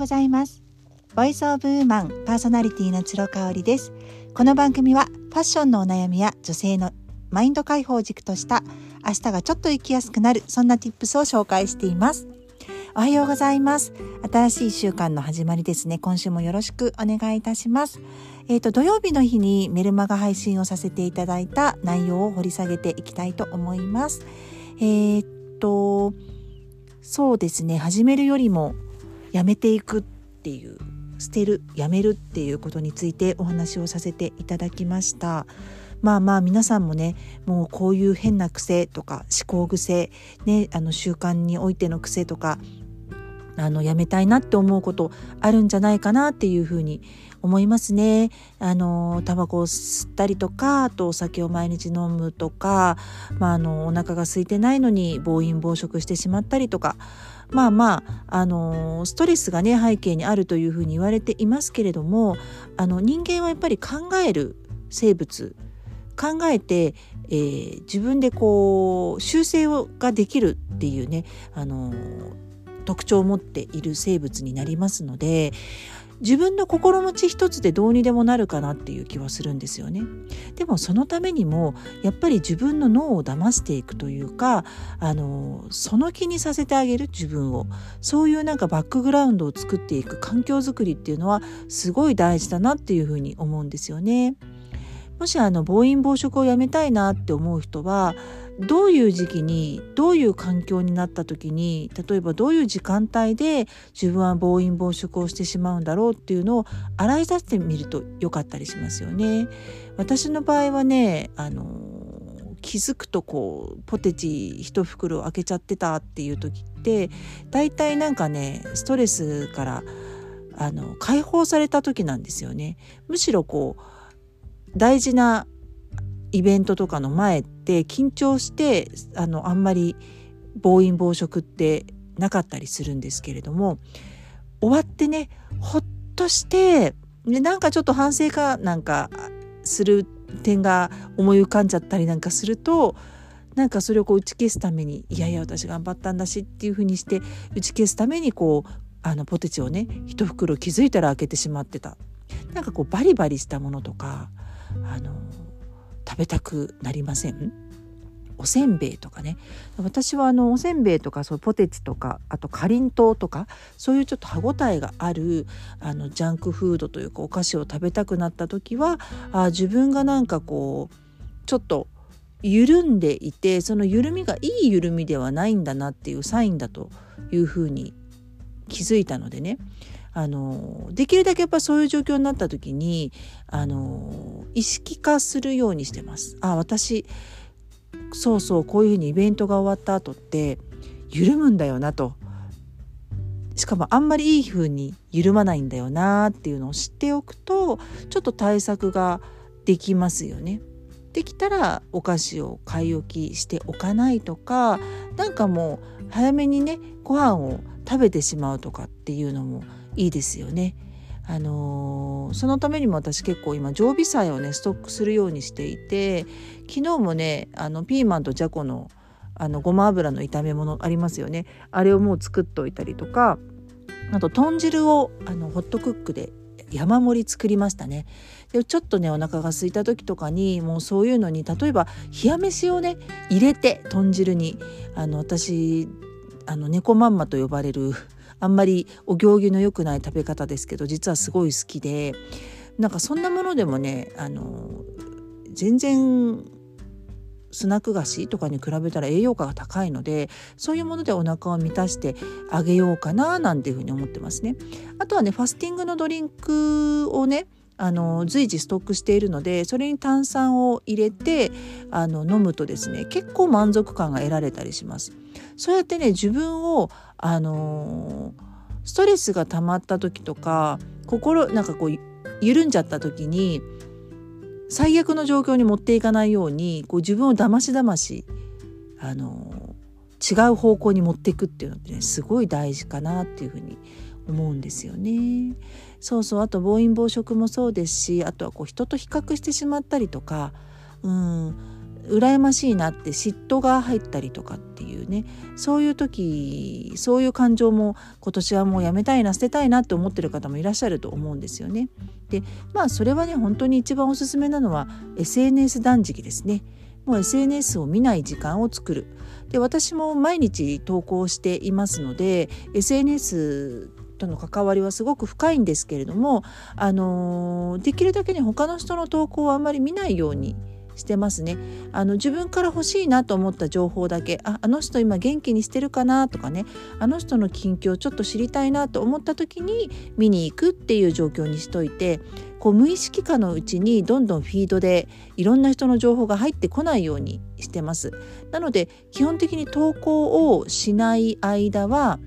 ございます。ボイスオブウーマンパーソナリティの鶴香織です。この番組はファッションのお悩みや女性のマインド解放軸とした明日がちょっと生きやすくなるそんな tips を紹介しています。おはようございます。新しい週間の始まりですね。今週もよろしくお願いいたします。えっ、ー、と土曜日の日にメルマガ配信をさせていただいた内容を掘り下げていきたいと思います。えっ、とそうですね。始めるよりもやめていくっていう捨てるやめるっていうことについてお話をさせていただきましたまあまあ皆さんもねもうこういう変な癖とか思考癖、ね、あの習慣においての癖とかあのやめたいなって思うことあるんじゃないかなっていうふうに思いますね。あのタバコを吸ったりとかあとお酒を毎日飲むとか、まあ、あのお腹が空いてないのに暴飲暴食してしまったりとかまあまああのストレスがね背景にあるというふうに言われていますけれどもあの人間はやっぱり考える生物考えて、えー、自分でこう修正をができるっていうねあの特徴を持っている生物になりますので自分の心持ち一つでどうにでもなるかなっていう気はするんですよね。でもそのためにもやっぱり自分の脳を騙していくというかあのその気にさせてあげる自分をそういうなんかバックグラウンドを作っていく環境づくりっていうのはすごい大事だなっていうふうに思うんですよね。もしあの暴飲暴食をやめたいなって思う人はどういう時期にどういう環境になった時に例えばどういう時間帯で自分は暴飲暴食をしてしまうんだろうっていうのを洗い出してみるとよかったりしますよね。私の場合はねあの気づくとこうポテチ一袋開けちゃってたっていう時って大体なんかねストレスからあの解放された時なんですよね。むしろこう大事なイベントとかの前って緊張してあのあんまり暴飲暴食ってなかったりするんですけれども終わってねほっとしてでなんかちょっと反省かなんかする点が思い浮かんじゃったりなんかするとなんかそれをこう打ち消すためにいやいや私頑張ったんだしっていうふうにして打ち消すためにこうあのポテチをね一袋気づいたら開けてしまってた。なんかこうバリバリしたものとかあの食べたくなりません？おせんべいとかね。私はあのおせんべいとかそうポテチとかあとかりんとうとかそういうちょっと歯ごたえがあるあのジャンクフードというかお菓子を食べたくなった時はあ自分がなんかこうちょっと緩んでいてその緩みがいい緩みではないんだなっていうサインだというふうに気づいたのでね。あのできるだけやっぱそういう状況になった時にあの意識化するようにしてます。あ私そうそうこういうふうにイベントが終わった後って緩むんだよなとしかもあんまりいい風に緩まないんだよなっていうのを知っておくとちょっと対策ができますよね。できたらお菓子を買い置きしておかないとかなんかもう早めにねご飯を食べてしまうとかっていうのもいいですよね。あのー、そのためにも私結構今常備菜をねストックするようにしていて昨日もねあのピーマンとじゃこのあのごま油の炒め物ありますよねあれをもう作っておいたりとかあと豚汁をあのホットクックで山盛り作りましたねでちょっとねお腹が空いた時とかにもうそういうのに例えば冷や飯をね入れて豚汁にあの私あの猫まんまと呼ばれるあんまりお行儀の良くない食べ方ですけど実はすごい好きでなんかそんなものでもねあの全然スナック菓子とかに比べたら栄養価が高いのでそういうものでお腹を満たしてあげようかななんていうふうに思ってますね。あとはねファスティングのドリンクをねあの随時ストックしているのでそれに炭酸を入れてあの飲むとですね結構満足感が得られたりします。そうやってね自分をあのストレスが溜まった時とか心なんかこう緩んじゃった時に最悪の状況に持っていかないようにこう自分をだましだましあの違う方向に持っていくっていうのってねすごい大事かなっていうふうに思います思うんですよね。そうそうあと暴飲暴食もそうですしあとはこう人と比較してしまったりとかうん羨ましいなって嫉妬が入ったりとかっていうねそういう時そういう感情も今年はもうやめたいな捨てたいなって思ってる方もいらっしゃると思うんですよね。でまあそれはね本当に一番おすすめなのは SNS 断食ですね。もう SNS を見ない時間を作る。で私も毎日投稿していますので SNS との関わりはすごく深いんですけれども、あのできるだけね他の人の投稿をあんまり見ないようにしてますねあの自分から欲しいなと思った情報だけああの人今元気にしてるかなとかねあの人の近況ちょっと知りたいなと思った時に見に行くっていう状況にしといてこう無意識下のうちにどんどんフィードでいろんな人の情報が入ってこないようにしてます。なので基本的に投稿をしない間は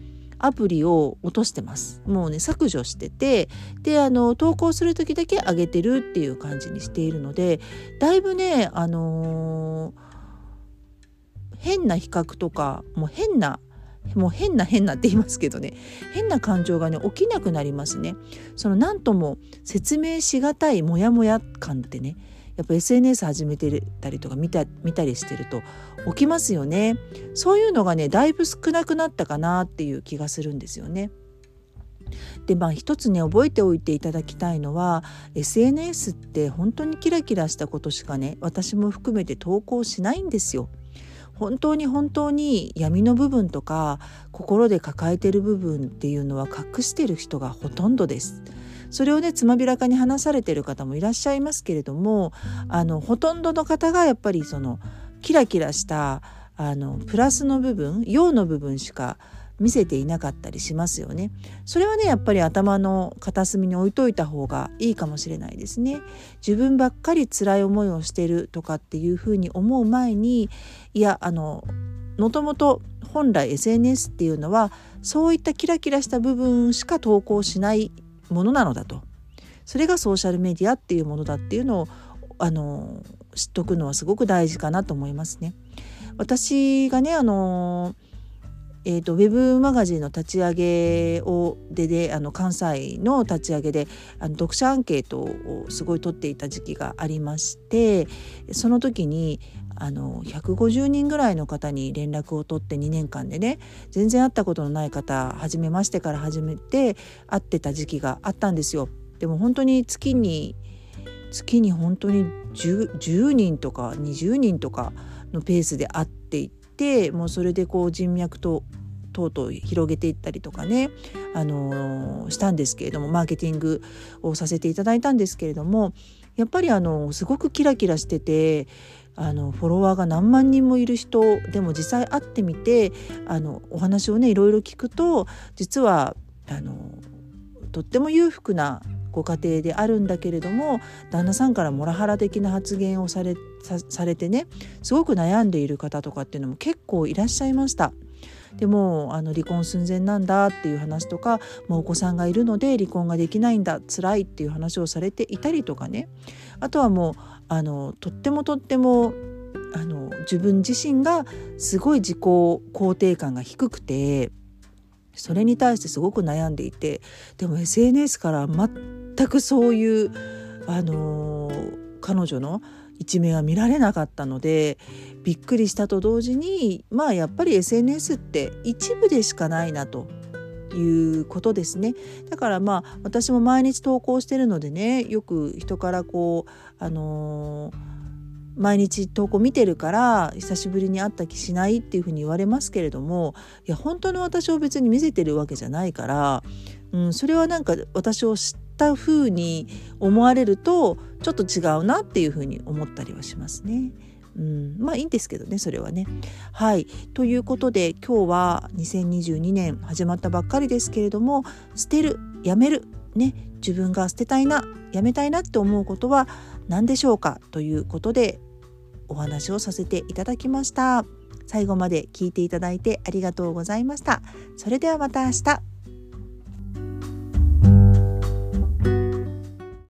アプリを落としてます。もうね削除しててであの投稿する時だけ上げてるっていう感じにしているのでだいぶねあのー、変な比較とかもう変なもう変な変なって言いますけどね変な感情がね起きなくなりますね。その何とも説明しがたいモヤモヤ感ってねやっぱ SNS 始めてたりとか見た見たりしてると起きますよねそういうのがねだいぶ少なくなったかなっていう気がするんですよね。でまあ一つね覚えておいていただきたいのは SNS って本当にキラキラしたことしかね私も含めて投稿しないんですよ。本当に本当に闇の部分とか心で抱えてる部分っていうのは隠してる人がほとんどです。それをねつまびらかに話されてる方もいらっしゃいますけれどもあのほとんどの方がやっぱりそのキラキラしたあのプラスの部分陽の部分しか見せていなかったりしますよね。それはねやっぱり頭の片隅に置いといた方がいいかもしれないですね。自分ばっかり辛い思いをしてるとかっていうふうに思う前にいやあのもともと本来 SNS っていうのはそういったキラキラした部分しか投稿しないものなのだとそれがソーシャルメディアっていうものだっていうのをあの知っとくのはすごく大事かなと思いますね。私がねあのえーと、ウェブマガジンの立ち上げをでであの関西の立ち上げであの読者アンケートをすごい取っていた時期がありましてその時にあの150人ぐらいの方に連絡を取って2年間でね全然会ったことのない方初めましてから始めて会ってた時期があったんですよ。でも本当に月に月に本当に 10, 10人とか20人とかのペースで会っていってもうそれでこう人脈と等々広げていったりとかね、あのー、したんですけれどもマーケティングをさせていただいたんですけれどもやっぱりあのすごくキラキラしててあのフォロワーが何万人もいる人でも実際会ってみてあのお話をねいろいろ聞くと実はあのとっても裕福なご家庭であるんだけれども旦那さんからモラハラ的な発言をされされてねすごく悩んでいる方とかっていうのも結構いらっしゃいました。でもあの離婚寸前なんだっていう話とかもうお子さんがいるので離婚ができないんだ辛いっていう話をされていたりとかね。あとはもうあのとってもとってもあの自分自身がすごい自己肯定感が低くてそれに対してすごく悩んでいてでも SNS から全くそういうあの彼女の一面は見られなかったのでびっくりしたと同時にまあやっぱり SNS って一部でしかないなということですね。だからまあ私も毎日投稿してるのでねよく人からこうあのー、毎日投稿見てるから久しぶりに会った気しないっていうふうに言われますけれどもいや本当の私を別に見せてるわけじゃないから、うん、それはなんか私を知った風に思われるとちょっと違うなっていうふうに思ったりはしますね。うん、まあいいんですけどねそれはね。はいということで今日は2022年始まったばっかりですけれども捨てるやめるね自分が捨てたいなやめたいなって思うことは何でしょうか？ということでお話をさせていただきました。最後まで聞いていただいてありがとうございました。それではまた明日。